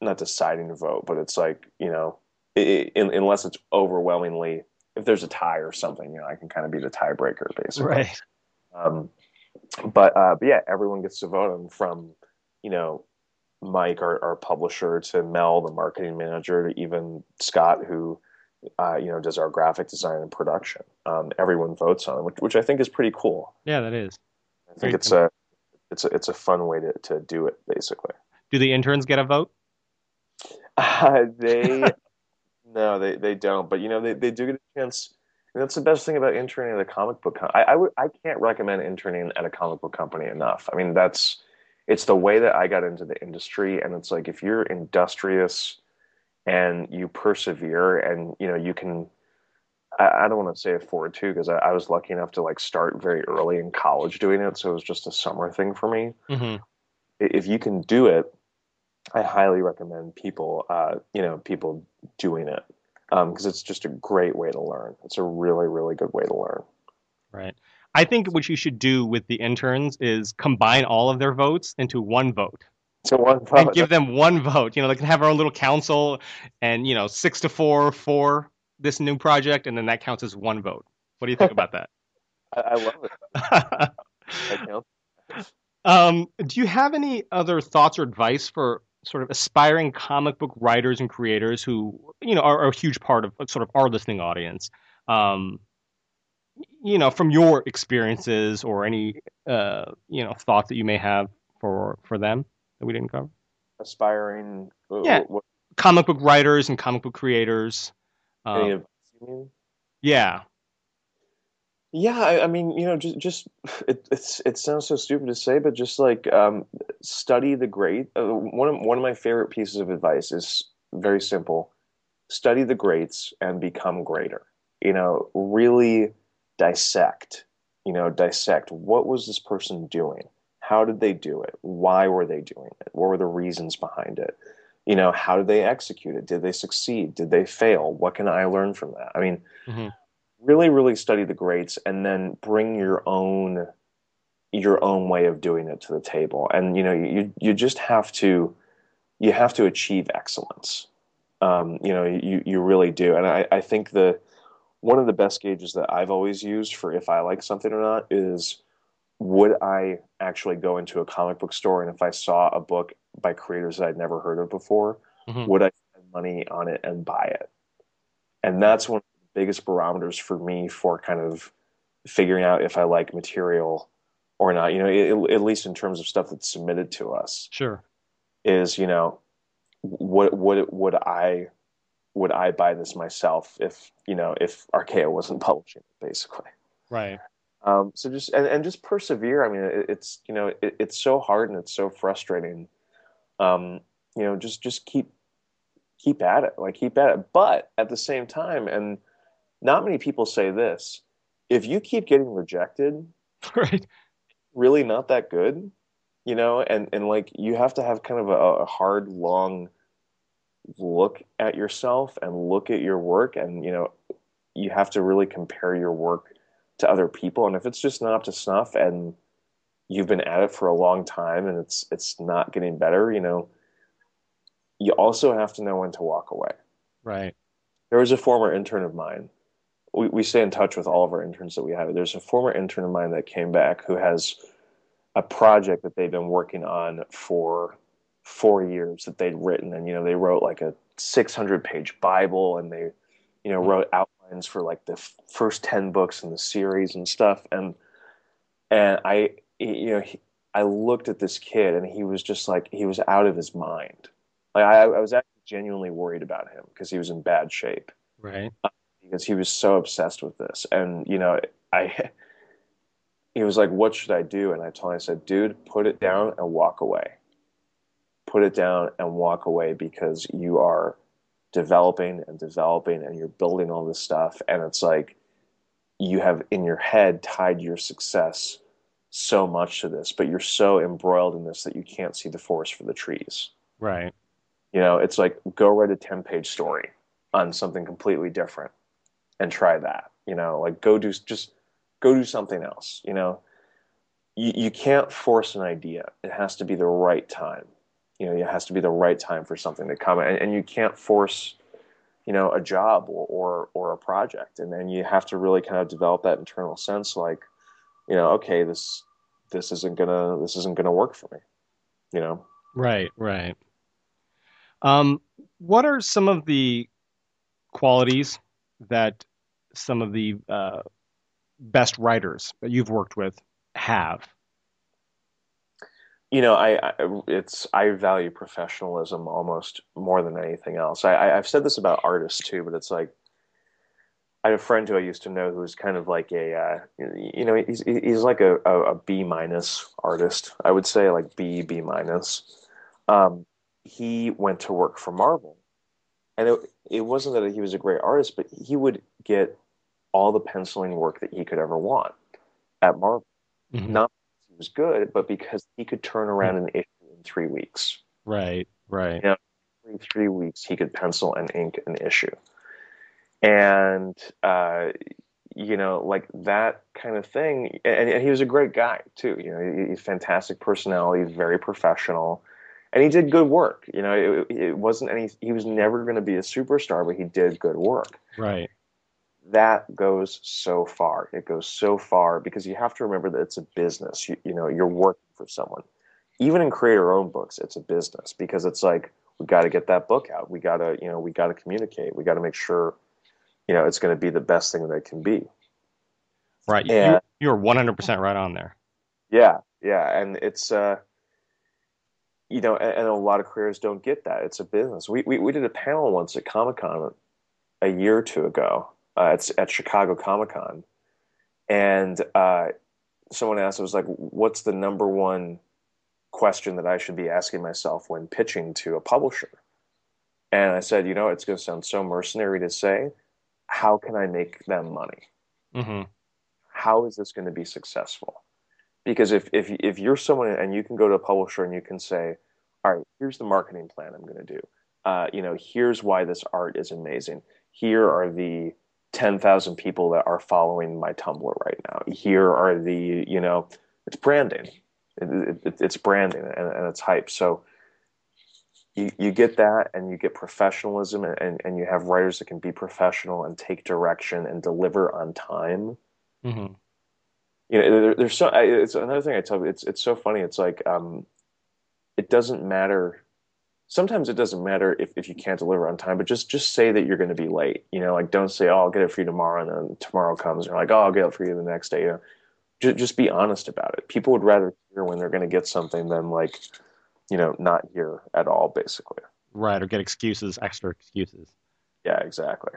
not deciding to vote but it's like you know it, it, unless it's overwhelmingly if there's a tie or something you know i can kind of be the tiebreaker basically. Right. Um, but uh, but yeah everyone gets to vote on from you know Mike, our, our publisher, to Mel, the marketing manager, to even Scott, who uh, you know does our graphic design and production. Um, everyone votes on which, which I think is pretty cool. Yeah, that is. I think it's a it's a it's a fun way to, to do it. Basically, do the interns get a vote? Uh, they *laughs* no, they they don't. But you know, they, they do get a chance. And that's the best thing about interning at a comic book. Com- I I, I can't recommend interning at a comic book company enough. I mean, that's it's the way that I got into the industry. And it's like if you're industrious and you persevere and you know you can I, I don't want to say afford to because I, I, was lucky enough to like start very early in college doing it, so it was just a summer thing for me. Mm-hmm. If you can do it, I highly recommend people, uh, you know, people doing it because um, it's just a great way to learn. It's a really, really good way to learn. Right. I think what you should do with the interns is combine all of their votes into one vote. *laughs* To one vote. And give them one vote. You know, they can have our own little council and, you know, six to four for this new project, and then that counts as one vote. What do you think about that? *laughs* I, I love it. *laughs* um, do you have any other thoughts or advice for sort of aspiring comic book writers and creators who, you know, are, are a huge part of sort of our listening audience? Um, you know, from your experiences or any uh, you know thoughts that you may have for for them that we didn't cover. Aspiring, yeah, what, comic book writers and comic book creators. Um, yeah. Yeah, I, I mean, you know, just just *laughs* it it's it sounds so stupid to say, but just like um, study the great. Uh, one of one of my favorite pieces of advice is very simple: study the greats and become greater. You know, really dissect. You know, dissect what was this person doing? How did they do it? Why were they doing it? What were the reasons behind it? You know, how did they execute it? Did they succeed? Did they fail? What can I learn from that? I mean. Mm-hmm really really study the greats and then bring your own your own way of doing it to the table and you know you you just have to you have to achieve excellence um, you know you you really do and I, I think the one of the best gauges that I've always used for if I like something or not is would I actually go into a comic book store and if I saw a book by creators that I'd never heard of before, mm-hmm. would I spend money on it and buy it? And that's one of the biggest barometers for me for kind of figuring out if I like material or not. You know, it, at least in terms of stuff that's submitted to us. Sure. Is you know, what would would I would I buy this myself if you know if Archaia wasn't *laughs* publishing it, basically. Right. Um, so just and, and just persevere. I mean, it, it's you know it, it's so hard and it's so frustrating. Um, you know, just just keep keep at it, like keep at it. But at the same time, and not many people say this. If you keep getting rejected, *laughs* right, really not that good, you know, and and like you have to have kind of a, a hard, long look at yourself and look at your work, and you know, you have to really compare your work to other people, and if it's just not up to snuff, and you've been at it for a long time, and it's it's not getting better, you know, you also have to know when to walk away. Right. There was a former intern of mine we, we stay in touch with all of our interns that we have. There's a former intern of mine that came back who has a project that they've been working on for four years that they'd written, and you know they wrote like a 600 page Bible, and they you know mm-hmm. wrote for like the f- first 10 books in the series and stuff, and and I you know he, I looked at this kid and he was just like he was out of his mind. Like I, I was actually genuinely worried about him because he was in bad shape. Right uh, because he was so obsessed with this. And you know, I *laughs* he was like, "What should I do?" And I told him, I said, "Dude, put it down and walk away. Put it down and walk away because you are developing and developing, and you're building all this stuff, and it's like." You have in your head tied your success so much to this, but you're so embroiled in this that you can't see the forest for the trees. Right. You know, it's like go write a 10 page story on something completely different and try that. You know, like go do just go do something else. You know, you you can't force an idea. It has to be the right time. You know, it has to be the right time for something to come, and, and you can't force you know a job or, or or a project and then you have to really kind of develop that internal sense like you know okay this this isn't gonna this isn't gonna work for me you know right right um what are some of the qualities that some of the uh, best writers that you've worked with have? You know, I, I, it's I value professionalism almost more than anything else. I, I've said this about artists too, but it's like I have a friend who I used to know who's kind of like a, uh, you know, he's he's like a, a, a B minus artist. I would say like B B minus. Um, he went to work for Marvel, and it it wasn't that he was a great artist, but he would get all the penciling work that he could ever want at Marvel. Mm-hmm. Not was good, but because he could turn around an issue in three weeks. Right, right. You know, in three weeks, he could pencil and ink an issue. And, uh, you know, like that kind of thing. And, and he was a great guy, too. You know, he's fantastic personality, very professional and he did good work. You know, it, it wasn't any. He was never going to be a superstar, but he did good work. Right. That goes so far. It goes so far because you have to remember that it's a business. You, you know, you're working for someone. Even in creator own books, it's a business because it's like we got to get that book out. We got to, you know, we got to communicate. We got to make sure, you know, it's going to be the best thing that it can be. Right. And, you, you're 100% right on there. Yeah. Yeah. And it's, uh, you know, and, and, a lot of careers don't get that. It's a business. We we, we did a panel once at Comic Con a year or two ago. Uh, it's at Chicago Comic Con, and uh, someone asked, "I was like, what's the number one question that I should be asking myself when pitching to a publisher?" And I said, "You know, it's going to sound so mercenary to say, how can I make them money? Mm-hmm. How is this going to be successful?" Because if if if you're someone and you can go to a publisher and you can say, "All right, here's the marketing plan I'm going to do." Uh, you know, here's why this art is amazing. Here are the 10,000 people that are following my Tumblr right now. Here are the, you know, it's branding. It, it, it's branding and, and, it's hype. So you, you get that and you get professionalism and, and, and, you have writers that can be professional and take direction and deliver on time. Mm-hmm. You know, there, there's so, it's another thing I tell you, it's, it's so funny. It's like, um, it doesn't matter sometimes it doesn't matter if, if you can't deliver on time, but just just say that you're going to be late. You know, like don't say, "Oh, I'll get it for you tomorrow," and then tomorrow comes, and you're like, "Oh, I'll get it for you the next day." You know, just just be honest about it. People would rather hear when they're going to get something than like, you know, not hear at all, basically. Right, or get excuses, extra excuses. Yeah, exactly.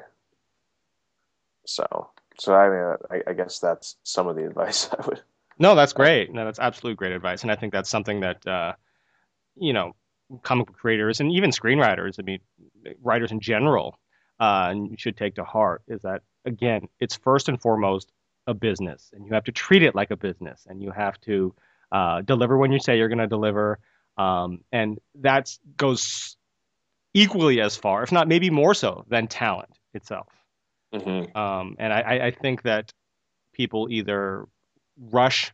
So, so I mean, I, I guess that's some of the *laughs* advice I would. No, that's great. No, that's absolutely great advice, and I think that's something that uh, you know comic book creators and even screenwriters, I mean, writers in general, uh, should take to heart is that, again, it's first and foremost a business, and you have to treat it like a business, and you have to uh, deliver when you say you're going to deliver. Um, and that goes equally as far, if not maybe more so, than talent itself. Mm-hmm. Um, and I, I think that people either rush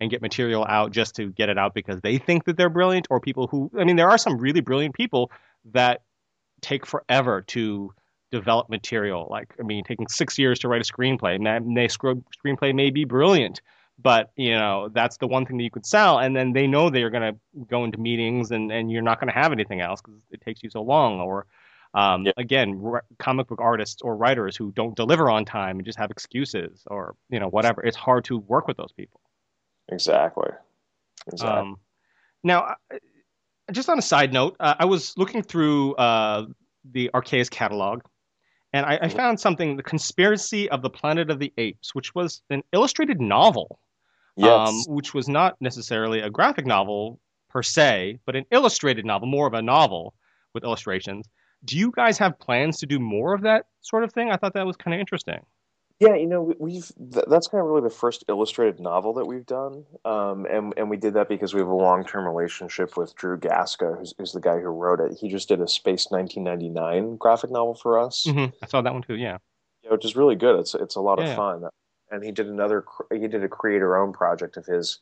and get material out just to get it out because they think that they're brilliant, or people who, I mean, there are some really brilliant people that take forever to develop material. Like, I mean, taking six years to write a screenplay. And they screenplay may be brilliant, but you know that's the one thing that you could sell, and then they know they're going to go into meetings, and and you're not going to have anything else because it takes you so long. Or um, yeah. again, r- comic book artists or writers who don't deliver on time and just have excuses, or you know whatever. It's hard to work with those people. Exactly. Exactly. Um, now, just on a side note, uh, I was looking through uh, the Archaia's catalog, and I, I, mm-hmm. found something: "The Conspiracy of the Planet of the Apes," which was an illustrated novel. Yes. Um, which was not necessarily a graphic novel per se, but an illustrated novel, more of a novel with illustrations. Do you guys have plans to do more of that sort of thing? I thought that was kind of interesting. Yeah, you know, we've that's kind of really the first illustrated novel that we've done, um, and and we did that because we have a long term relationship with Drew Gaska, who's, who's, the guy who wrote it. He just did a Space 1999 graphic novel for us. Mm-hmm. I saw that one too. Yeah, yeah, which is really good. It's it's a lot yeah, of fun, and he did another he did a creator own project of his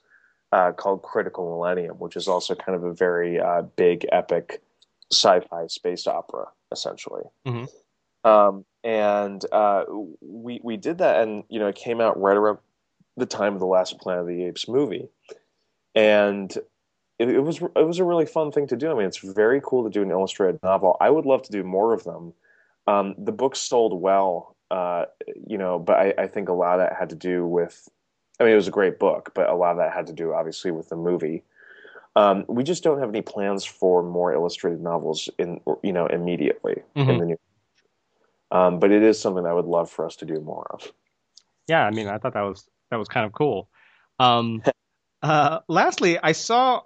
uh, called Critical Millennium, which is also kind of a very uh, big epic sci-fi space opera, essentially. Mm-hmm. Um, and uh, we we did that, and you know, it came out right around the time of the last Planet of the Apes movie, and it, it, was it was a really fun thing to do. I mean, it's very cool to do an illustrated novel. I would love to do more of them. Um, the book sold well, uh, you know, but I, I think a lot of that had to do with. I mean, it was a great book, but a lot of that had to do, obviously, with the movie. Um, we just don't have any plans for more illustrated novels in, you know, immediately mm-hmm. in the new um, but it is something I would love for us to do more of. Yeah, I mean, I thought that was that was kind of cool. Um, *laughs* uh, lastly, I saw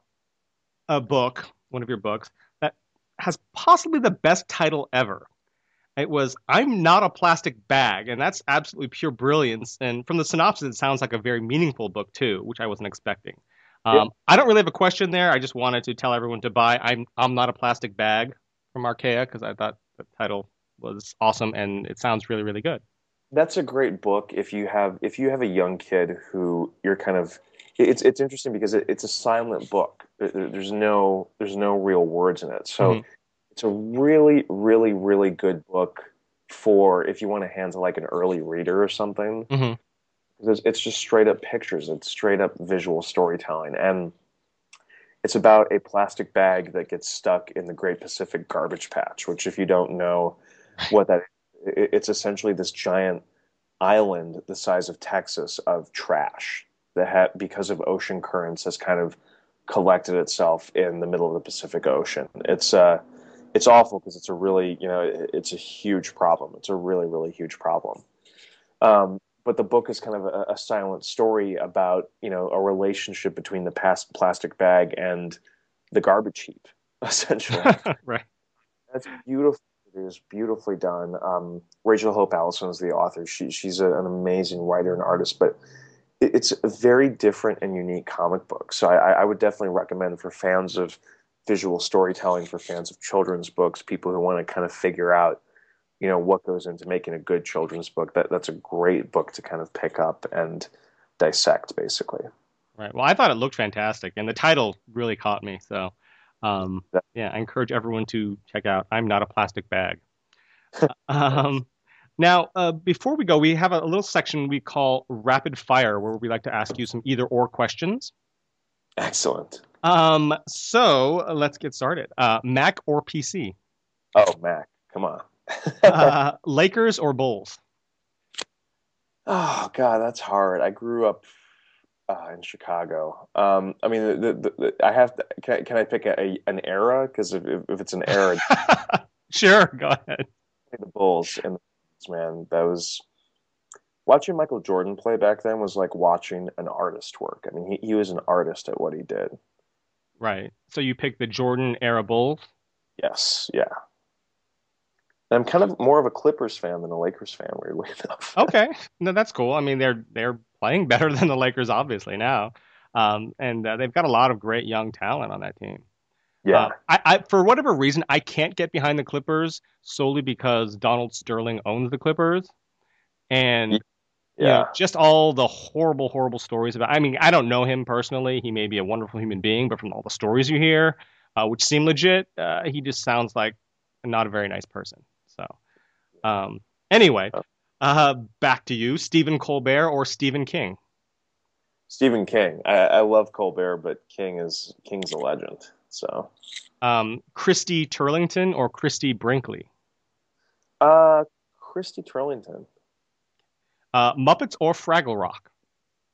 a book, one of your books, that has possibly the best title ever. It was "I'm Not a Plastic Bag," and that's absolutely pure brilliance. And from the synopsis, it sounds like a very meaningful book too, which I wasn't expecting. Um, yeah. I don't really have a question there. I just wanted to tell everyone to buy "I'm I'm Not a Plastic Bag" from Archaia because I thought the title was awesome, and it sounds really, really good. That's a great book if you have if you have a young kid who you're kind of it's it's interesting because it, it's a silent book. There's no there's no real words in it, so mm-hmm. it's a really really really good book for if you want to handle like an early reader or something. Mm-hmm. It's, it's just straight up pictures. It's straight up visual storytelling, and it's about a plastic bag that gets stuck in the Great Pacific Garbage Patch. Which, if you don't know, what that it's essentially this giant island the size of Texas of trash that ha- because of ocean currents has kind of collected itself in the middle of the Pacific Ocean. It's uh it's awful because it's a really you know it's a huge problem. It's a really really huge problem. Um, but the book is kind of a, a, silent story about you know a relationship between the past plastic bag and the garbage heap, *laughs* essentially. *laughs* right. That's beautiful. Is beautifully done. Um, Rachel Hope Allison is the author. She she's a, an amazing writer and artist, but it, it's a very different and unique comic book. So I, I would definitely recommend for fans of visual storytelling, for fans of children's books, people who want to kind of figure out you know what goes into making a good children's book that that's a great book to kind of pick up and dissect basically right well i thought it looked fantastic and the title really caught me so um, yeah i encourage everyone to check out i'm not a plastic bag. *laughs* Um, now uh, before we go we have a, a little section we call rapid fire where we like to ask you some either or questions. Excellent. Um, so let's get started. Uh, mac or pc oh mac. Come on. *laughs* Uh, Lakers or Bulls? Oh God, that's hard. I grew up uh, in Chicago. Um, I mean, the, the, the, I have to. Can, can I pick a, a an era? Because if, if it's an era, *laughs* sure, go ahead. The Bulls and man, that was watching Michael Jordan play back then was like watching an artist work. I mean, he he was an artist at what he did. Right. So you pick the Jordan era Bulls. Yes. Yeah. I'm kind of more of a Clippers fan than a Lakers fan, weirdly *laughs* enough. okay, no, that's cool. I mean, they're they're playing better *laughs* than the Lakers, obviously now, um, and uh, they've got a lot of great young talent on that team. Yeah, uh, I, I, for whatever reason I can't get behind the Clippers solely because Donald Sterling owns the Clippers, and yeah. You know, just all the horrible, horrible stories about. I mean, I don't know him personally. He may be a wonderful human being, but from all the stories you hear, uh, which seem legit, uh, he just sounds like not a very nice person. So, um, anyway, uh, back to you, Stephen Colbert or Stephen King. Stephen King. I, I love Colbert, but King is King's a legend. So, um, Christy Turlington or Christie Brinkley. Uh, Christy Turlington. Uh, Muppets or Fraggle Rock.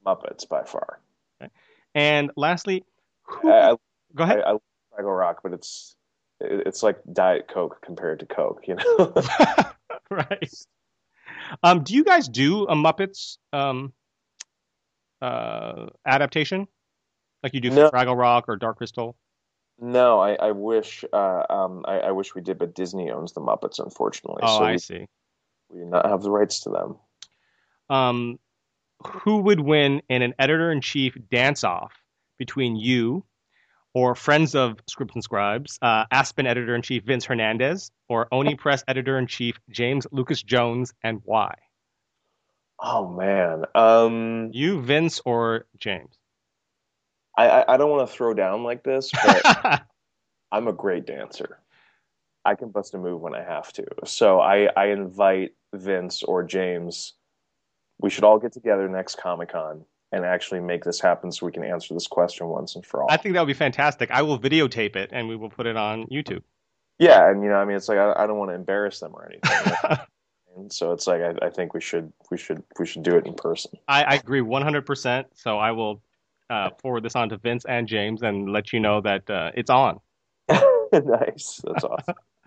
Muppets by far. Okay. And lastly, who... I, I, go ahead. I, I Fraggle Rock, but it's it's like Diet Coke compared to Coke, you know? *laughs* right. Um, do you guys do a Muppets um, uh, adaptation like you do for no. Fraggle Rock or Dark Crystal? No, I, I wish uh, um, I, I, wish we did, but Disney owns the Muppets, unfortunately. Oh, so I we, see. We do not have the rights to them. Um, who would win in an editor in chief dance off between you or Friends of Scripts and Scribes, uh, Aspen editor in chief Vince Hernandez, or Oni *laughs* Press editor in chief James Lucas Jones, and why? Oh man, um, you, Vince, or James? I I, I don't want to throw down like this, *laughs* but I'm a great dancer. I can bust a move when I have to. So I I invite Vince or James. We should all get together next Comic Con and actually make this happen so we can answer this question once and for all. I think that would be fantastic. I will videotape it and we will put it on YouTube. Yeah, and you know, I mean, it's like I, I don't want to embarrass them or anything. *laughs* and so it's like I, I, think we should we should we should do it in person. I, I agree 100. percent So I will uh, forward this on to Vince and James and let you know that uh, it's on. *laughs* nice, that's awesome. *laughs*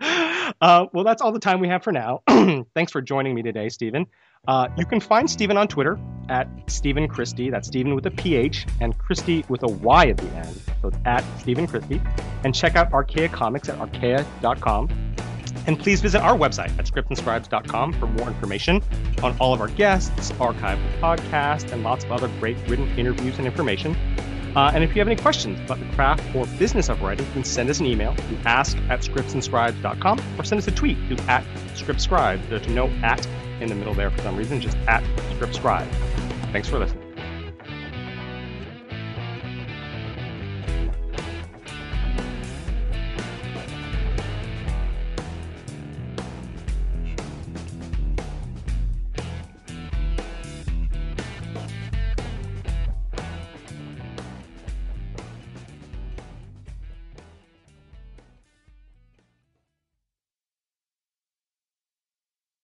uh, well, that's all the time we have for now. *clears throat* Thanks for joining me today, Stephen. Uh, you can find Stephen on Twitter at Stephen Christy. That's Stephen with a PH and Christy with a Y at the end. So it's at Stephen Christy. And check out Archaia Comics at archaia.com. And please visit our website at scriptsandscribes.com for more information on all of our guests, archived podcast, and lots of other great written interviews and information. Uh, and if you have any questions about the craft or business of writing, you can send us an email to ask at scriptsandscribes.com or send us a tweet to at scriptscribe. There's no at in the middle there for some reason, just at scriptscribe. Thanks for listening.